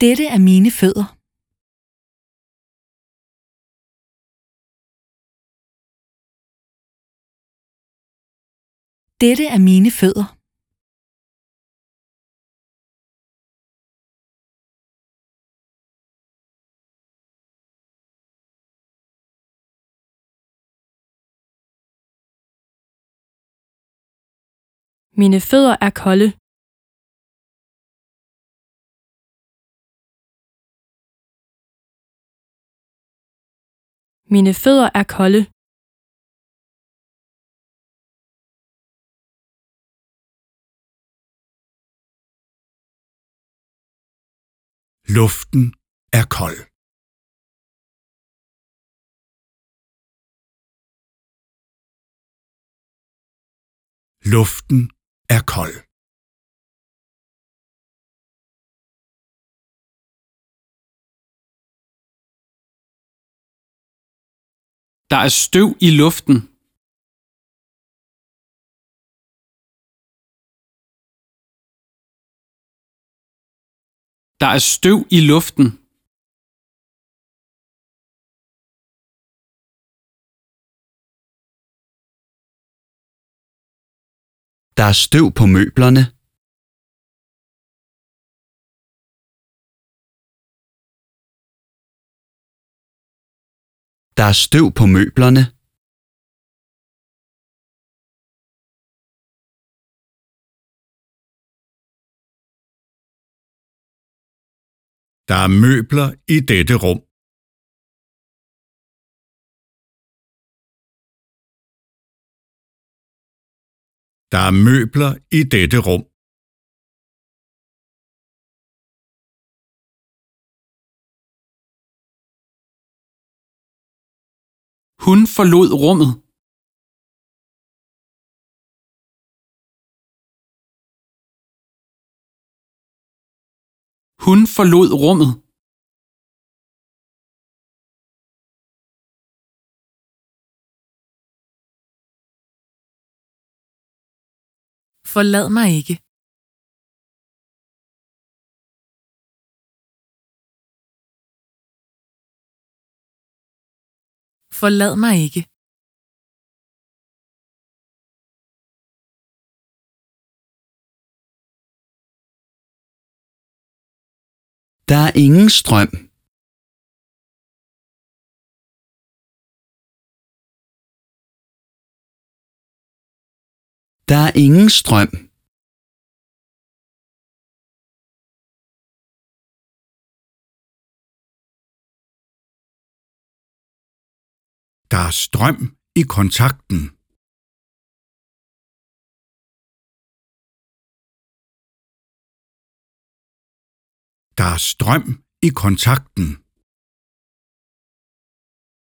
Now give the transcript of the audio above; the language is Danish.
Dette er mine fødder. Dette er mine fødder. Mine fødder er kolde. Mine fødder er kolde. Luften er kold. Luften er kold. Der er støv i luften. Der er støv i luften. Der er støv på møblerne. Der er støv på møblerne. Der er møbler i dette rum. Der er møbler i dette rum. Hun forlod rummet. Hun forlod rummet. Forlad mig ikke. Forlad mig ikke. Der er ingen strøm. Der er ingen strøm. Der er strøm i kontakten. Der er strøm i kontakten.